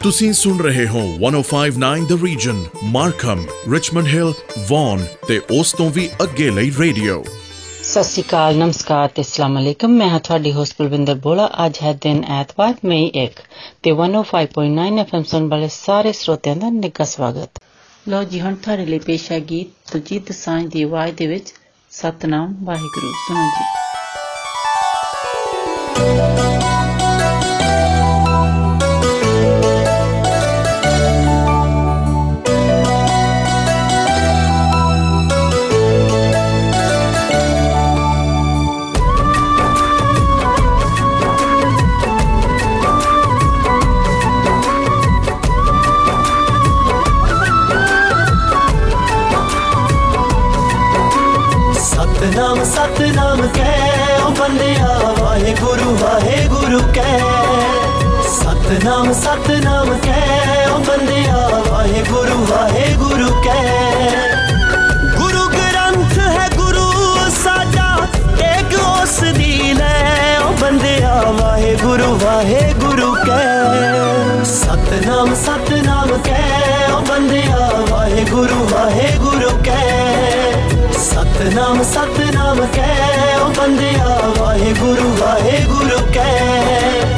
ਤੁਸੀਂ ਸੁਣ ਰਹੇ ਹੋ 1059 the region Markham Richmond Hill Vaughan ਤੇ ਉਸ ਤੋਂ ਵੀ ਅੱਗੇ ਲਈ ਰੇਡੀਓ ਸਤਿ ਸ਼੍ਰੀ ਅਕਾਲ ਨਮਸਕਾਰ ਤੇ ਅਸਲਾਮ ਅਲੈਕਮ ਮੈਂ ਹਾਂ ਤੁਹਾਡੀ ਹੋਸਟ ਬਲਵਿੰਦਰ ਬੋਲਾ ਅੱਜ ਹੈ ਦਿਨ ਐਤਵਾਰ ਮਈ 1 ਤੇ 105.9 ਐਫਐਮ ਸੁਣ ਵਾਲੇ ਸਾਰੇ ਸਰੋਤਿਆਂ ਦਾ ਨਿੱਘਾ ਸਵਾਗਤ ਲੋ ਜੀ ਹੁਣ ਤੁਹਾਡੇ ਲਈ ਪੇਸ਼ ਹੈ ਗੀਤ ਤੁਜੀਤ ਸਾਂਝ ਦੀ ਆਵਾਜ਼ ਦੇ ਵਿੱਚ ਸਤਨਾਮ ਵਾਹਿਗੁਰੂ ਸੁਣੋ ਜੀ सतनाम सतनाम कै। ओ बंदिया वाहे गुरु वाहे गुरु कै। गुरु ग्रंथ है, गुरु साजा। एक ओस दी ले ओ बंदिया वाहे गुरु वाहे गुरु कै। सतनाम सतनाम कै। ओ बंदिया वाहे गुरु वाहे गुरु कै। सतनाम सतनाम कै। ओ बंदिया वाहे गुरु वाहे गुरु कै।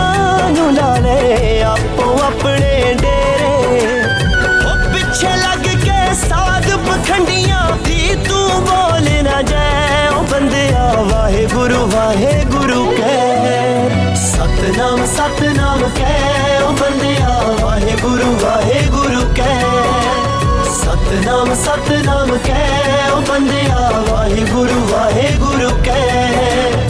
ਨੂੰ ਲਾ ਲੈ ਆਪੋ ਆਪਣੇ ਡੇਰੇ ਉਹ ਪਿੱਛੇ ਲੱਗ ਕੇ ਸਾਧ ਪਖੰਡੀਆਂ ਦੀ ਤੂੰ ਬੋਲ ਨਾ ਜਾਏ ਉਹ ਬੰਦਿਆ ਵਾਹਿਗੁਰੂ ਵਾਹਿਗੁਰੂ ਕਹਿ ਸਤਨਾਮ ਸਤਨਾਮ ਕਹਿ ਉਹ ਬੰਦਿਆ ਵਾਹਿਗੁਰੂ ਵਾਹਿਗੁਰੂ ਕਹਿ ਸਤਨਾਮ ਸਤਨਾਮ ਕਹਿ ਉਹ ਬੰਦਿਆ ਵਾਹਿਗੁਰੂ ਵਾਹਿਗੁਰੂ ਕਹਿ ਉਹ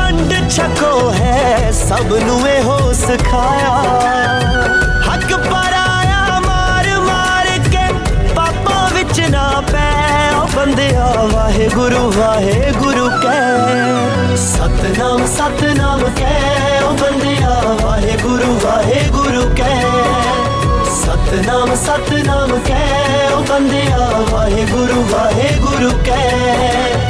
ਵੰਡ ਛਕੋ ਹੈ ਸਭ ਨੂੰ ਇਹੋ ਸਿਖਾਇਆ ਹੱਕ ਪਰਾਇਆ ਮਾਰ ਮਾਰ ਕੇ ਪਾਪਾਂ ਵਿੱਚ ਨਾ ਪੈ ਉਹ ਬੰਦਿਆ ਵਾਹਿਗੁਰੂ ਵਾਹਿਗੁਰੂ ਕਹਿ ਸਤਨਾਮ ਸਤਨਾਮ ਕਹਿ ਉਹ ਬੰਦਿਆ ਵਾਹਿਗੁਰੂ ਵਾਹਿਗੁਰੂ ਕਹਿ ਸਤਨਾਮ ਸਤਨਾਮ ਕਹਿ ਉਹ ਬੰਦਿਆ ਵਾਹਿਗੁਰੂ ਵਾਹਿਗੁਰੂ ਕਹਿ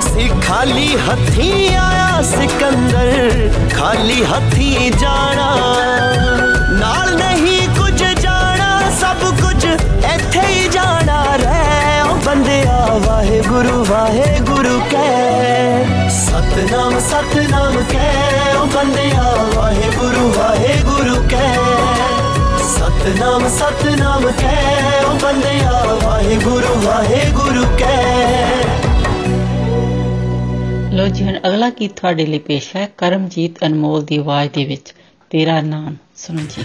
सी खाली हथी आया सिकंदर, खाली हथी जाना। नाल नहीं कुछ जाना, सब कुछ इथे ही जाना। रे ओ बंदिया वाहे गुरु वाहे गुरु कह। सतनाम सतनाम कह ओ आ वाहे गुरु वाहे गुरु कह। सतनाम सतनाम कह ओ आ वाहे गुरु वाहे गुरु कह। ਲੋ ਜੀ, ਹੁਣ ਅਗਲਾ ਗੀਤ ਤੁਹਾਡੇ ਲਈ ਪੇਸ਼ ਹੈ, ਕਰਮਜੀਤ ਅਨਮੋਲ ਦੀ ਆਵਾਜ਼ ਦੇ ਵਿੱਚ, ਤੇਰਾ ਨਾਮ, ਸੁਣੋ ਜੀ।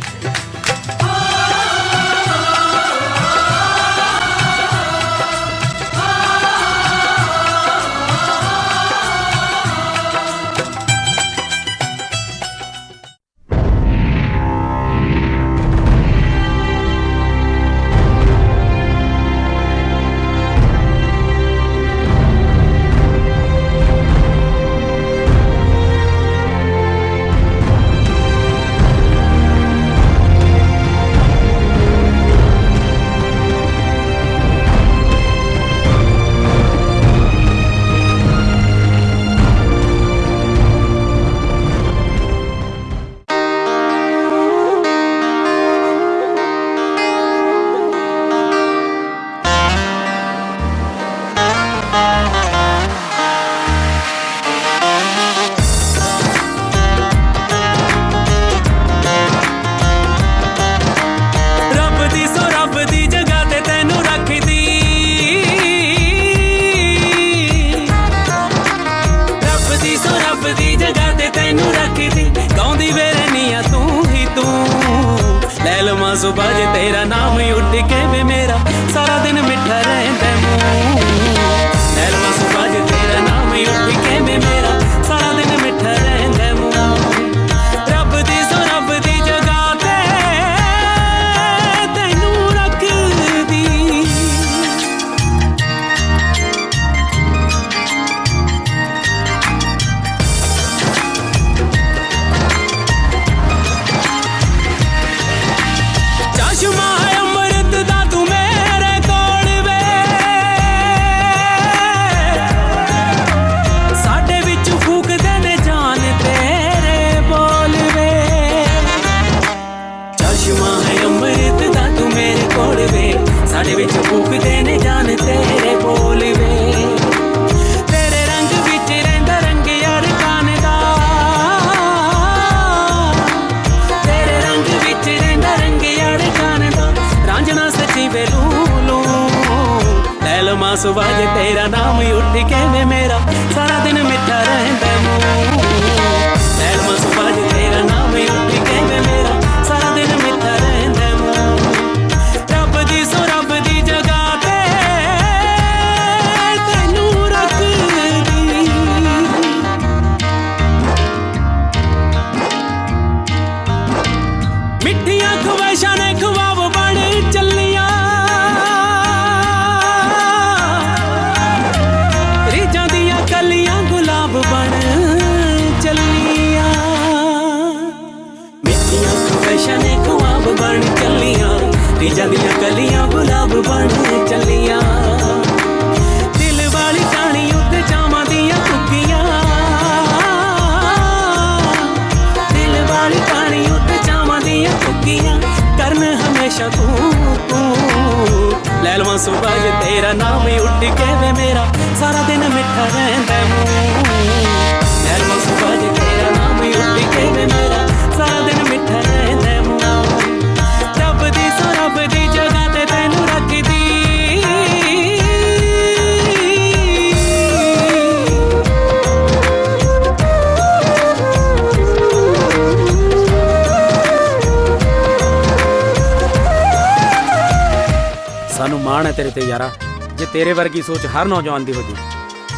ਤੇਰੇ ਵਰਗੀ ਸੋਚ ਹਰ ਨੌਜਵਾਨ ਦੀ ਹੋ ਜੇ,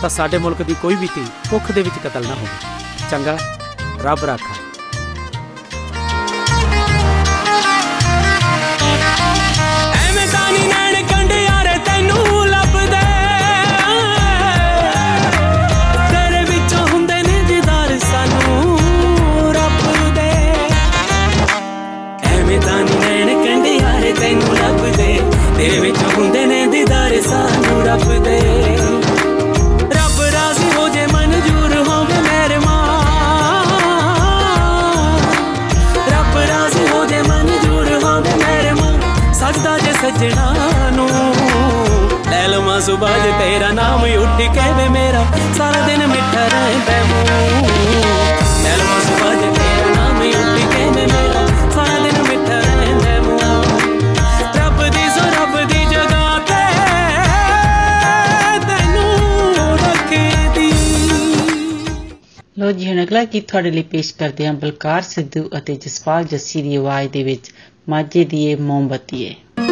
ਤਾਂ ਸਾਡੇ ਮੁਲਕ ਦੀ ਕੋਈ ਵੀ ਧੀ ਭੁੱਖ ਦੇ ਵਿੱਚ ਕਤਲ ਨਾ ਹੋਵੇ। ਚੰਗਾ, ਰੱਬ ਰਾਖਾ। ਸਜਣਾ ਨੂੰ। ਲੈ ਲਵਾਂ ਸੁਬਾਜ ਤੇਰਾ ਨਾਮ ਉੱਠ ਕੇ ਵੇ ਮੇਰਾ। ਸਾਰਾ ਦਿਨ ਮਿੱਠਾ ਰਹਿੰਦਾ ਮੂੰ ਲੈ ਲਵਾਂ ਸੁਬਾਜ ਤੇਰਾ ਨਾਮ ਉੱਠ ਕੇ ਵੇ ਮੇਰਾ। ਸਾਰਾ ਦਿਨ ਮਿੱਠਾ ਰਹਿੰਦਾ ਮੂੰ ਰੱਬ ਦੀ ਸੋ ਰੱਬ ਦੀ ਜਗ੍ਹਾ ਤੇ ਤੈਨੂੰ ਰੱਖਦੀ। ਲੋ ਜੀ, ਹੁਣ ਅਗਲਾ ਗੀਤ ਤੁਹਾਡੇ ਲਈ ਪੇਸ਼ ਕਰਦੇ ਹਾਂ ਬਲਕਾਰ ਸਿੱਧੂ ਅਤੇ ਜਸਪਾਲ ਜੱਸੀ ਦੀ ਆਵਾਜ਼ ਦੇ ਵਿੱਚ ਮਾਝੇ ਦੀ ਇਹ ਮੋਮਬਤੀ ਹੈ।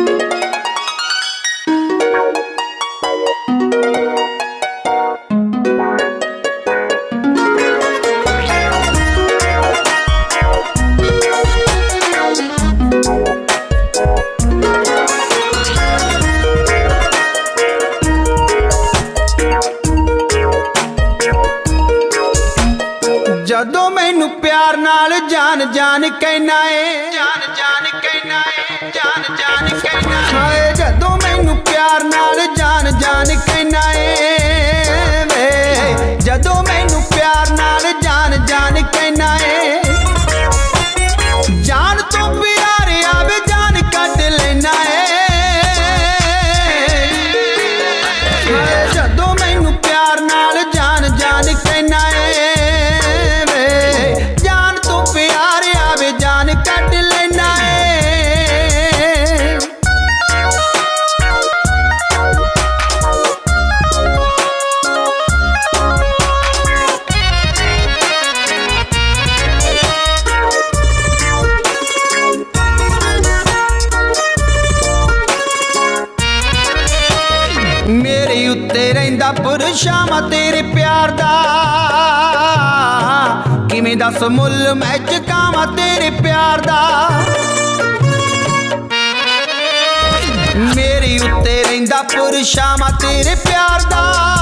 ਦੱਸ ਮੁੱਲ ਮੈਂ ਚੁਕਾਵਾਂ ਤੇਰੇ ਪਿਆਰ ਦਾ। ਮੇਰੀ ਉੱਤੇ ਰਹਿੰਦਾ ਪੁਰਸ਼ਾਵਾਂ ਤੇਰੇ ਪਿਆਰ ਦਾ।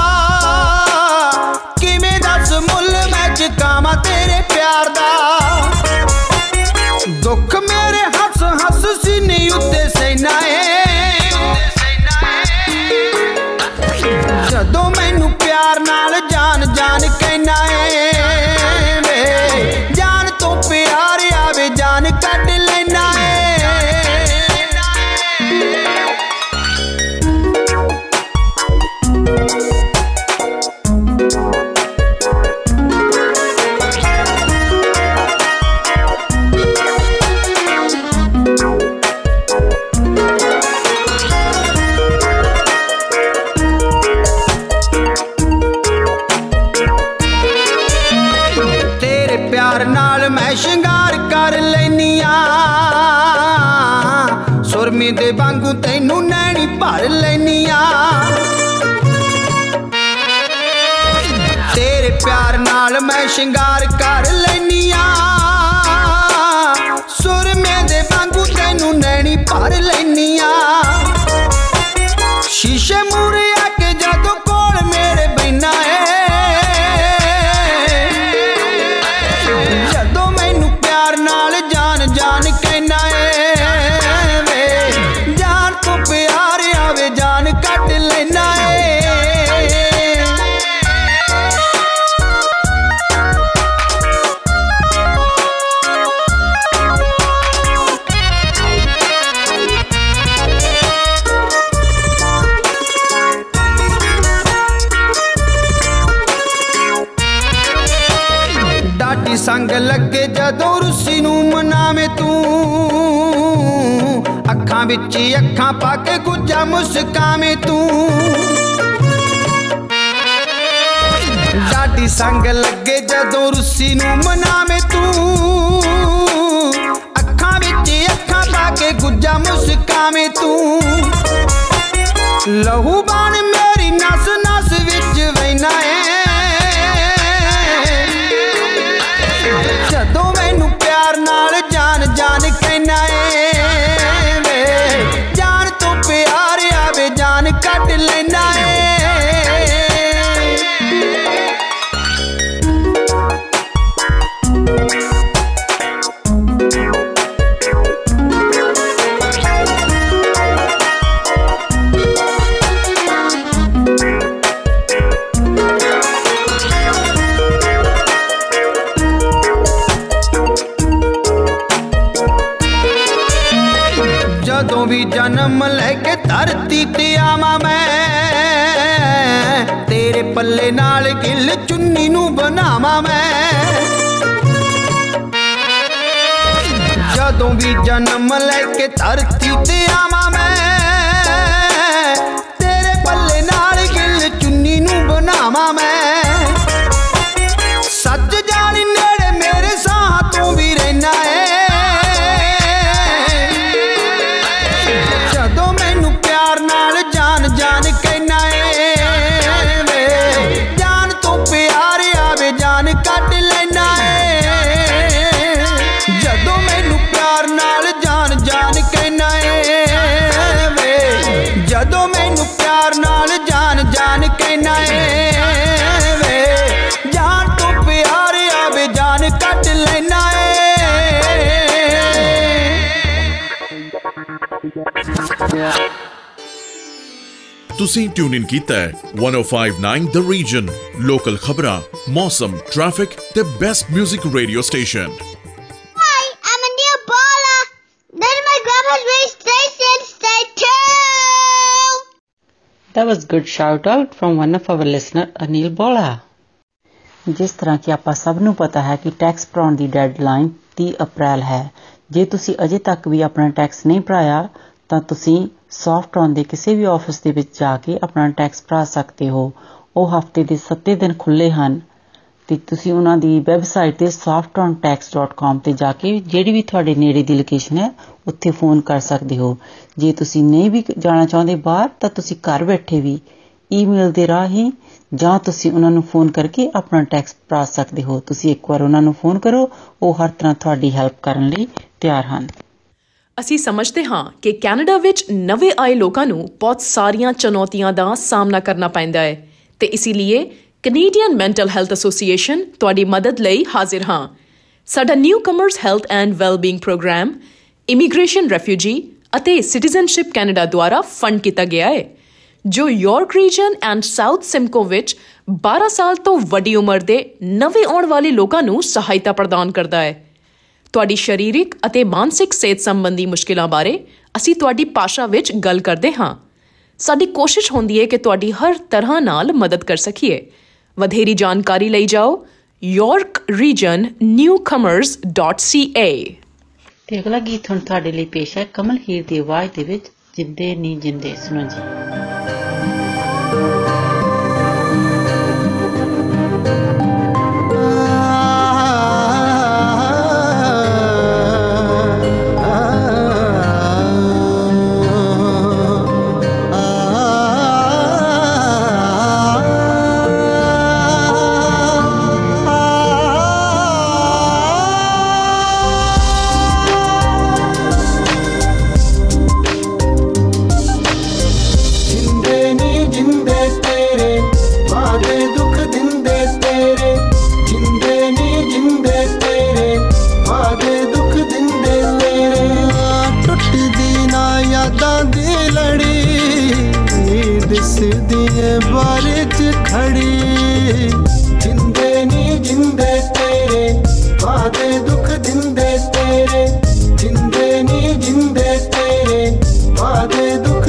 ਸ਼ਿੰਗਾਰ ਕਰ ਲੈਨੀਆਂ। ਅੱਖਾਂ ਵਿੱਚ ਹੀ ਅੱਖਾਂ ਪਾ ਕੇ ਗੁੱਜਾ ਮੁਸਕਾਵੇਂ ਤੂੰ ਡਾਟੀ ਸੰਗ ਲੱਗੇ ਜਦੋਂ ਰੁੱਸੀ ਨੂੰ ਮਨਾਵੇਂ ਤੂੰ ਅੱਖਾਂ ਵਿੱਚ ਹੀ ਅੱਖਾਂ ਪਾ ਕੇ ਗੁੱਜਾ ਮੁਸਕਾਵੇਂ ਤੂੰ ਲਹੂ ਬਾਣ ਕੇ ਧਰਤੀ ਤੇ ਆਵਾਂ ਮੈਂ। ਤੇਰੇ ਪੱਲੇ ਨਾਲ ਗਿੱਲ ਚੁੰਨੀ ਨੂੰ ਬਣਾਵਾਂ ਮੈਂ। ਜਦੋਂ ਵੀ ਜਨਮ ਲੈ ਕੇ ਧਰਤੀ ਤੇ ਆਵਾਂ ਮੈਂ ਤੁਸੀਂ ਟਿਊਨ ਇਨ ਕੀਤਾ ਹੈ 1059 ਦ ਰੀਜਨ ਲੋਕਲ ਖਬਰਾਂ ਮੌਸਮ ਟ੍ਰੈਫਿਕ ਤੇ best 뮤직 radio station I'm a new baller. Then my grandma's race station, stay tuned. That was good shout out from one of our listener Anil Bola. ਜਿਸ ਤਰ੍ਹਾਂ ਕਿ ਆਪਾਂ ਸਭ ਨੂੰ ਪਤਾ ਹੈ ਕਿ ਟੈਕਸ ਭਰਾਉਣ ਦੀ ਡੈਡਲਾਈਨ 30 ਅਪ੍ਰੈਲ ਹੈ ਜੇ ਤੁਸੀਂ ਅਜੇ ਤੱਕ ਵੀ ਆਪਣਾ ਟੈਕਸ ਨਹੀਂ ਭਰਾਇਆ ਤਾਂ ਤੁਸੀਂ ਸੌਫਟ ਔਨ ਦੇ ਕਿਸੇ ਵੀ ਆਫਿਸ ਦੇ ਵਿੱਚ ਜਾ ਕੇ ਆਪਣਾ ਟੈਕਸ ਭਰਾ ਸਕਦੇ ਹੋ। ਉਹ ਹਫ਼ਤੇ ਦੇ 7 ਦਿਨ ਖੁੱਲੇ ਹਨ ਤੇ ਤੁਸੀਂ ਉਹਨਾਂ ਦੀ ਵੈਬਸਾਈਟ ਤੇ softontax.com ਤੇ ਜਾ ਕੇ ਜਿਹੜੀ ਵੀ ਤੁਹਾਡੇ ਨੇੜੇ ਦੀ ਲੋਕੇਸ਼ਨ ਹੈ, ਉੱਥੇ ਫੋਨ ਕਰ ਸਕਦੇ ਹੋ। ਜੇ ਤੁਸੀਂ ਨਹੀਂ ਵੀ ਜਾਣਾ ਚਾਹੁੰਦੇ ਬਾਹਰ, ਤਾਂ ਤੁਸੀਂ ਘਰ ਬੈਠੇ ਵੀ ਈਮੇਲ ਦੇ ਰਾਹੀਂ ਜਾਂ ਤੁਸੀਂ ਉਹਨਾਂ ਨੂੰ ਫੋਨ ਕਰਕੇ ਆਪਣਾ ਟੈਕਸ ਭਰਾ ਸਕਦੇ ਹੋ। ਤੁਸੀਂ ਇੱਕ ਵਾਰ ਉਹਨਾਂ ਨੂੰ ਫੋਨ ਕਰੋ, ਉਹ ਹਰ ਤਰ੍ਹਾਂ ਤੁਹਾਡੀ ਹੈਲਪ ਕਰਨ ਲਈ ਤਿਆਰ ਹਨ। ਅਸੀਂ ਸਮਝਦੇ ਹਾਂ ਕਿ ਕੈਨੇਡਾ ਵਿੱਚ ਨਵੇਂ ਆਏ ਲੋਕਾਂ ਨੂੰ ਬਹੁਤ ਸਾਰੀਆਂ ਚੁਣੌਤੀਆਂ ਦਾ ਸਾਹਮਣਾ ਕਰਨਾ ਪੈਂਦਾ ਹੈ ਤੇ ਇਸੇ ਲਈ ਕੈਨੇਡੀਅਨ ਮੈਂਟਲ ਹੈਲਥ ਐਸੋਸੀਏਸ਼ਨ ਤੁਹਾਡੀ ਮਦਦ ਲਈ ਹਾਜ਼ਰ ਹਾਂ। ਸਾਡਾ newcomers health and wellbeing programme immigration refugee ਅਤੇ ਸਿਟੀਜ਼ਨਸ਼ਿਪ ਕੈਨੇਡਾ ਦੁਆਰਾ ਫੰਡ ਕੀਤਾ ਗਿਆ ਹੈ, ਜੋ York region and South Simcoe ਵਿੱਚ 12 ਸਾਲ ਤੋਂ ਵੱਡੀ ਉਮਰ ਦੇ ਨਵੇਂ ਆਉਣ ਵਾਲੇ ਲੋਕਾਂ ਨੂੰ ਸਹਾਇਤਾ ਪ੍ਰਦਾਨ ਕਰਦਾ ਹੈ। ਤੁਹਾਡੀ ਸਰੀਰਕ ਅਤੇ ਮਾਨਸਿਕ ਸਿਹਤ ਸੰਬੰਧੀ ਮੁਸ਼ਕਿਲਾਂ ਬਾਰੇ ਅਸੀਂ ਤੁਹਾਡੀ ਭਾਸ਼ਾ ਵਿੱਚ ਗੱਲ ਕਰਦੇ ਹਾਂ। ਸਾਡੀ ਕੋਸ਼ਿਸ਼ ਹੁੰਦੀ ਹੈ ਕਿ ਤੁਹਾਡੀ ਹਰ ਤਰ੍ਹਾਂ ਨਾਲ ਮਦਦ ਕਰ ਸਕੀਏ। ਵਧੇਰੀ ਜਾਣਕਾਰੀ ਲਈ ਜਾਓ। yorkregionnewcomers.ca ਤੇ ਅਗਲਾ ਗੀਤ ਹੁਣ ਤੁਹਾਡੇ ਲਈ ਪੇਸ਼ ਹੈ ਕਮਲ ਹੀਰ ਦੀ ਆਵਾਜ਼ ਦੇ ਵਿੱਚ, ਜਿੰਦੇ ਨੀ ਜਿੰਦੇ, ਸੁਣੋ ਜੀ।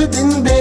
Everything they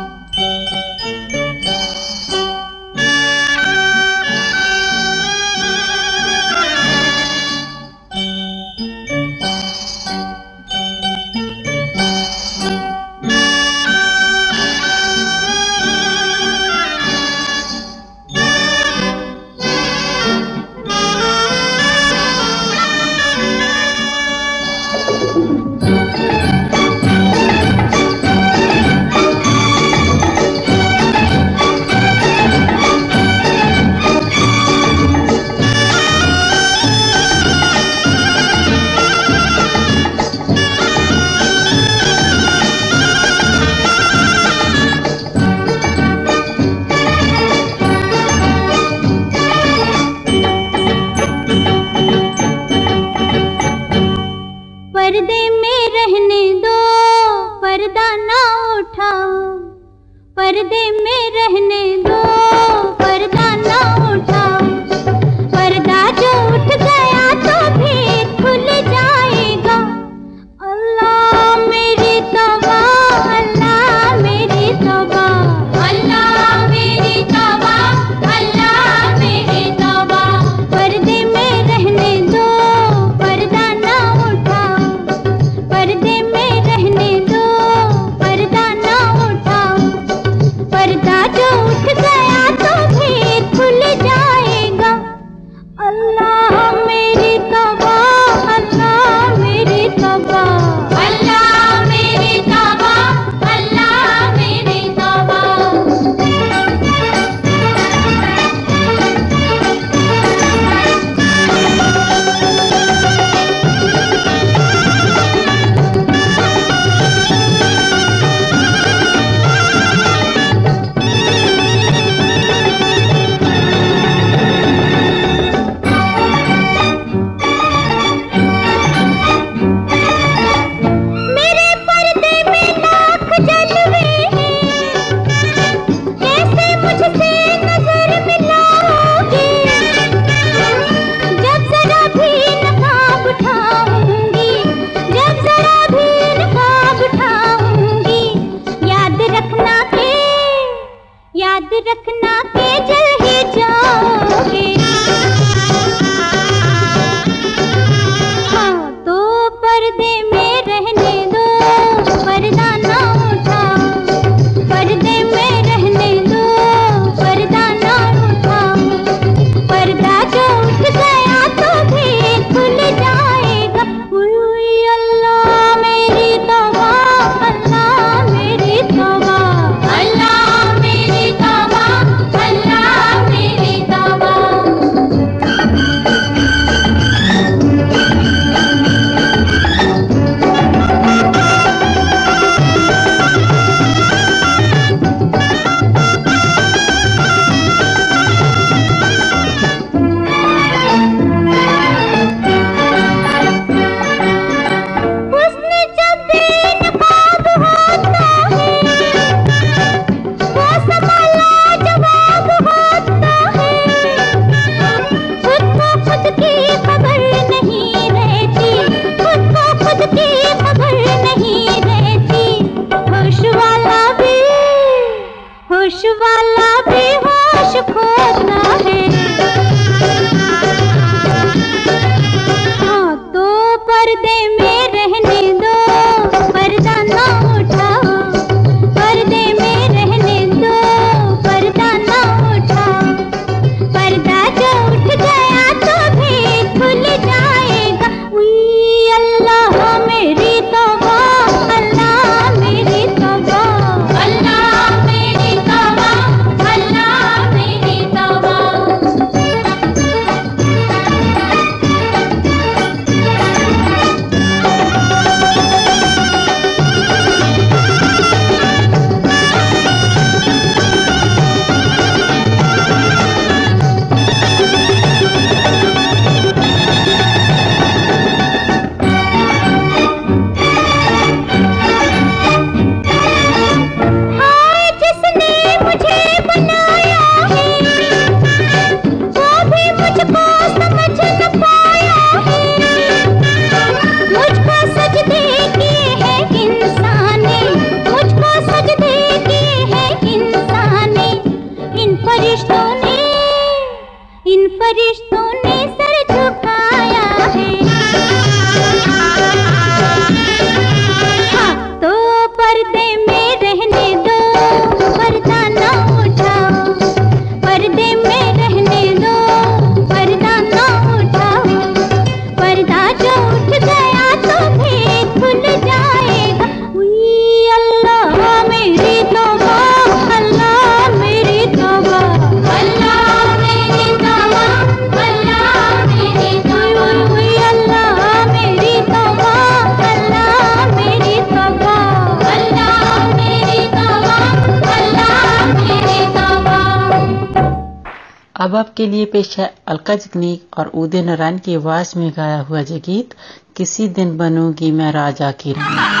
पेश है। अलका जगनीक और उदय नारायण की आवाज़ में गाया हुआ जगीत गीत किसी दिन बनूँगी मैं राजा की रानी।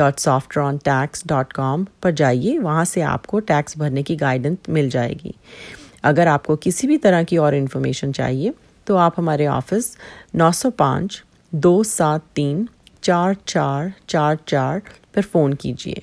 www.softrontax.com पर जाइए, वहाँ से आपको टैक्स भरने की गाइडेंस मिल जाएगी। अगर आपको किसी भी तरह की और इन्फॉर्मेशन चाहिए तो आप हमारे ऑफ़िस 905 दो सात तीन चार चार चार चार पर फ़ोन कीजिए।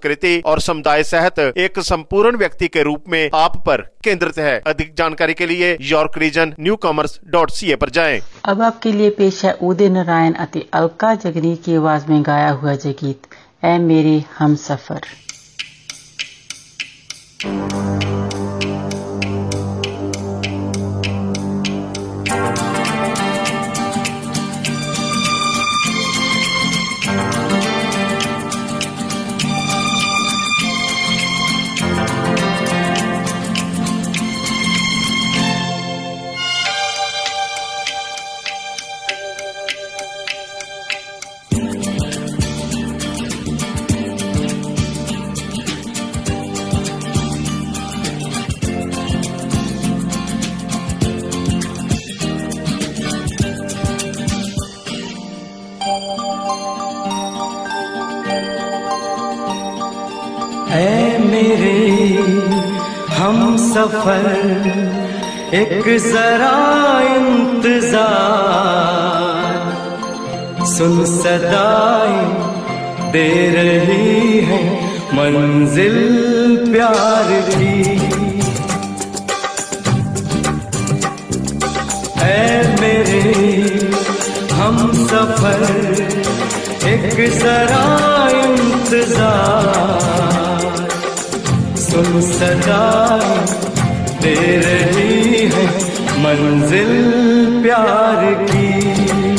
और समुदाय सहित एक संपूर्ण व्यक्ति के रूप में आप पर केंद्रित है। अधिक जानकारी के लिए York region newcomers dot C A पर जाए। अब आपके लिए पेश है उदय नारायण अति अलका जगनी की आवाज़ में गाया हुआ जय गीत ए मेरे हम सफ़र। एक जरा इंतज़ार सुन सदाएँ दे रही है मंजिल प्यार की। ऐ मेरे हम सफ़र एक जरा इंतज़ार सुन सदा दे रही है मंजिल प्यार की।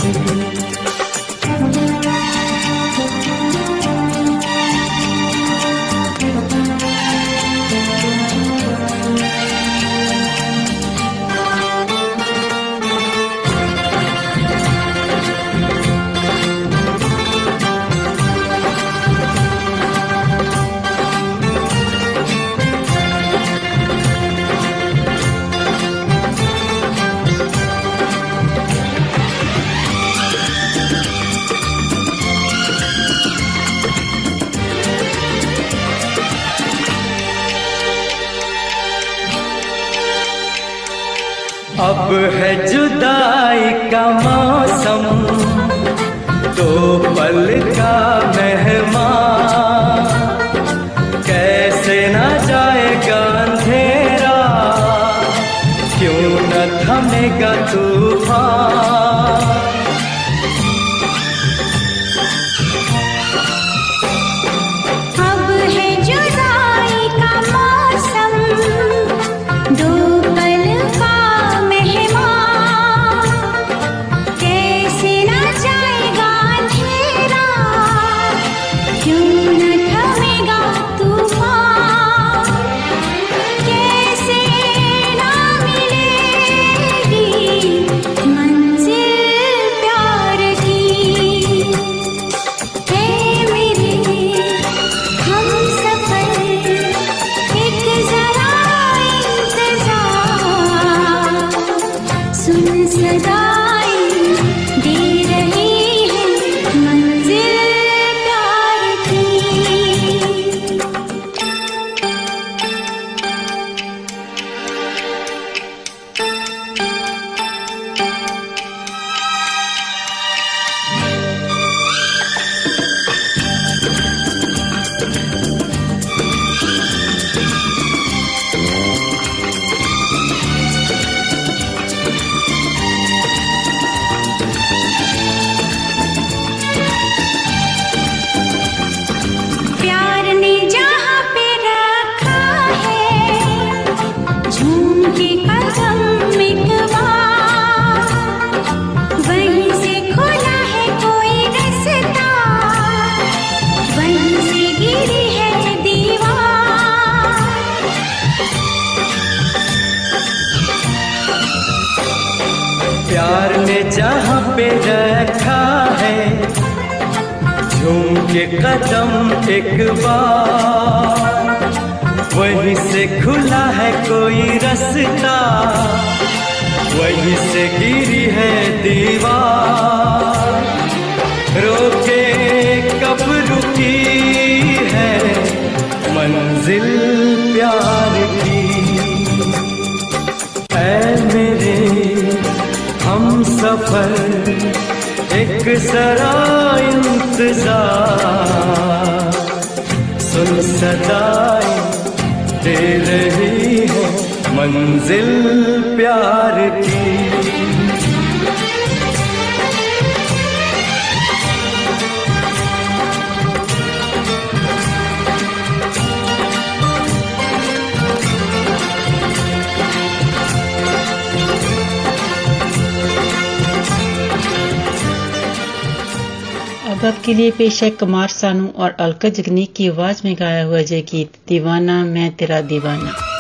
I it's पे रखा है। झूम के कदम एक बार। वहीं से खुला है कोई रास्ता। वहीं से गिरी है दीवार। रोके कब रुकी है मंजिल प्यार की। ऐ हम सफ़र एक सरा इंतज़ार। सदाई दे रही है मंजिल प्यार की। आप आपके लिए पेश है कुमार सानू और अलका जगनी की आवाज़ में गाया हुआ जय गीत दीवाना, मैं तेरा दीवाना।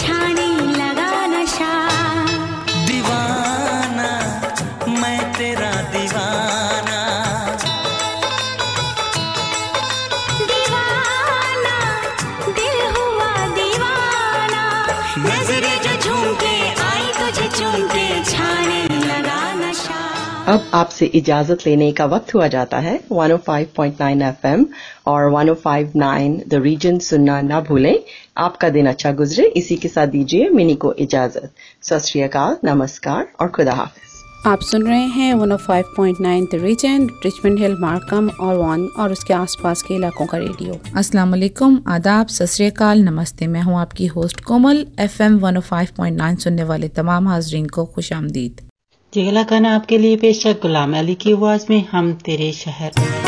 छाने लगा नशा दीवाना मैं तेरा दीवाना। दीवाना दिल हुआ दीवाना। नजरे जो झूम आई तुझे चूम छाने लगा नशा अब आपसे इजाज़त लेने का वक्त हुआ जाता है 105.9 एफएम और 105.9 द रीजन सुनना ना भूलें। आपका दिन अच्छा गुजरे। इसी के साथ दीजिए मिनी को इजाज़त। सत नमस्कार और खुदा हाफिज। आप सुन रहे हैं 105.9 the region Richmond Hill Markham और वन और उसके आसपास के इलाकों का रेडियो। अस्सलाम वालेकुम आदाब सत नमस्ते। मैं हूँ आपकी होस्ट कोमल एफएम 105.9 सुनने वाले तमाम हाजरीन को खुश आमदीद। गाना आपके लिए पेश है गुलाम अली की आवाज़ में हम तेरे शहर।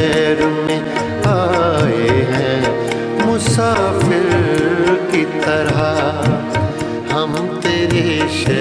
तेरे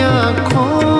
आंखों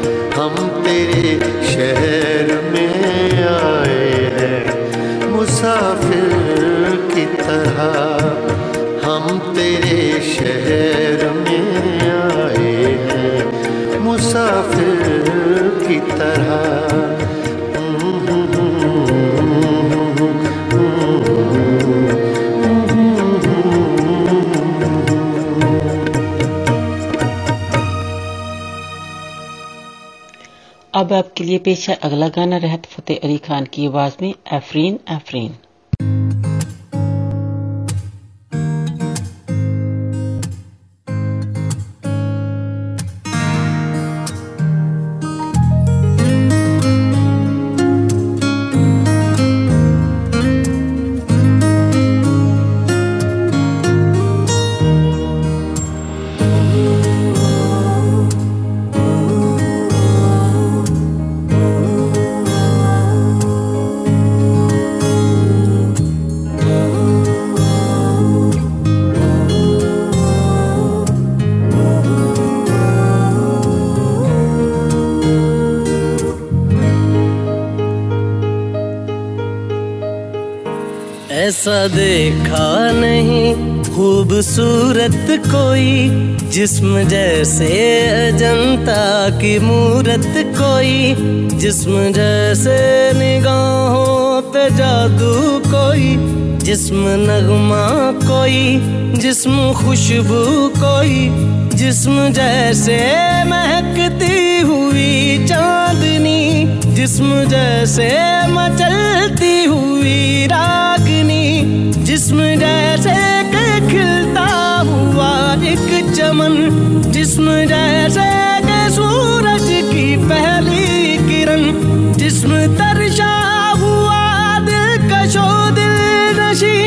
अब आपके लिए पेश है अगला गाना रहत फतेह अली खान की आवाज़ में, एफरीन एफरीन। खूबसूरत कोई, जिस्म जैसे अजंता की मूरत कोई, जिस्म जैसे निगाहों पे जादू कोई, जिस्म नगमा कोई, जिस्म खुशबू कोई, जिस्म जैसे महकती हुई चांदनी, जिस्म जैसे मचलती हुई रागनी, जिस्म जिस्म जैसे के सूरज की पहली किरण। जिस्म तरशा हुआ दिल कशो दिल नशी।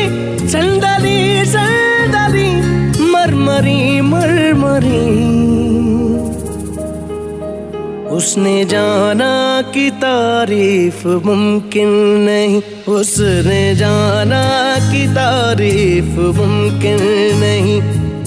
संदली संदली मरमरी मरमरी। उसने जाना कि तारीफ़ मुमकिन नहीं। उसने जाना कि तारीफ़ मुमकिन नहीं।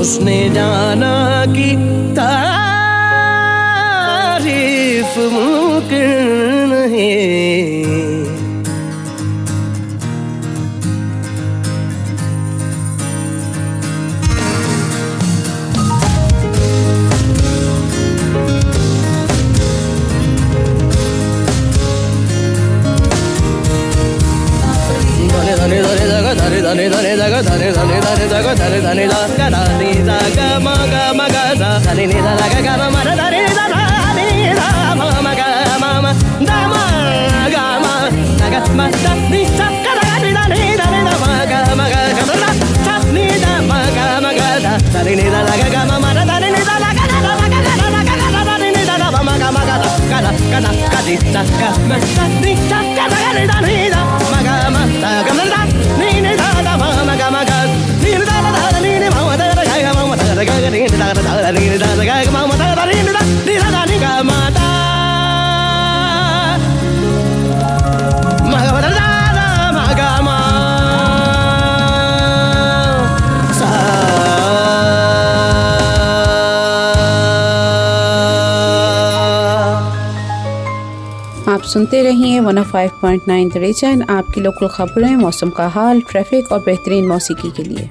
उसने जाना कि तारीफ़ मुमकिन नहीं धने धने धने धने धने धने धने धने धने धने धने ga ma ga la ga da da ni da da ni da ma ma ga da ma ga da ga da ni sa ga da da ni da ni da ma ga ma ga ga da sa ni da ma ga ma la ga da da ni da la ga da da ga da da ga da da da da ma da ga da सुनते रहिए 105.9 the reason आपकी local खबरें, मौसम का हाल traffic और बेहतरीन मौसीकी के लिए।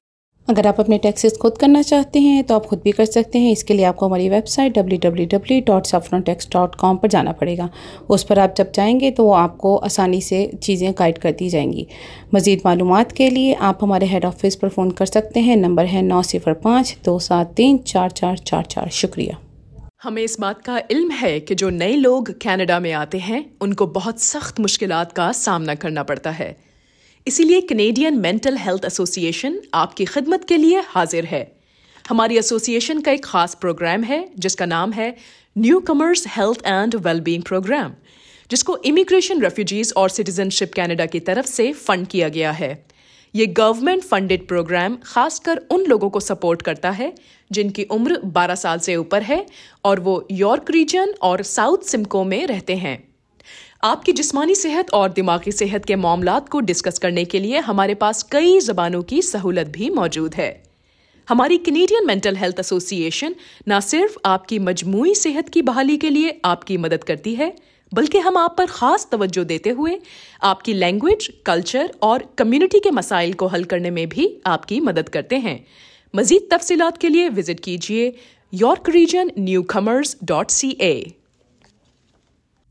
अगर आप अपने टैक्सेस खुद करना चाहते हैं तो आप खुद भी कर सकते हैं। इसके लिए आपको हमारी वेबसाइट www.saffrontax.com पर जाना पड़ेगा। उस पर आप जब जाएँगे तो वो आपको आसानी से चीज़ें गाइड कर दी जाएँगी। मज़ीद मालूम के लिए आप हमारे हेड ऑफ़िस पर फ़ोन कर सकते हैं। नंबर है नौ सिफर पाँच, दो सात तीन, चार चार चार चार। शुक्रिया। हमें इस बात का इल्म है कि जो नए लोग कनाडा में आते हैं, उनको बहुत सख्त मुश्किलात का सामना करना पड़ता है। इसीलिए कनेडियन मेंटल हेल्थ एसोसिएशन आपकी खिदमत के लिए हाजिर है। हमारी एसोसिएशन का एक खास प्रोग्राम है, जिसका नाम है newcomers health and wellbeing programme जिसको इमिग्रेशन रेफ्यूजीज और सिटीजनशिप कनाडा की तरफ़ से फंड किया गया है। ये गवर्नमेंट फंडेड प्रोग्राम खासकर उन लोगों को सपोर्ट करता है, जिनकी उम्र 12 साल से ऊपर है और वो यॉर्क रीजन और साउथ सिमको में रहते हैं। आपकी जिस्मानी सेहत और दिमागी सेहत के मामला को डिस्कस करने के लिए हमारे पास कई जबानों की सहूलत भी मौजूद है। हमारी कनेडियन मेंटल हेल्थ एसोसिएशन न सिर्फ़ आपकी मजमू सेहत की बहाली के लिए आपकी मदद करती है, बल्कि हम आप पर खास तवज्जो देते हुए आपकी लैंग्वेज कल्चर और कम्युनिटी के मसाइल को हल करने में भी आपकी मदद करते हैं। मजीद तफसीत के लिए विज़िट कीजिए York region newcomers dot C A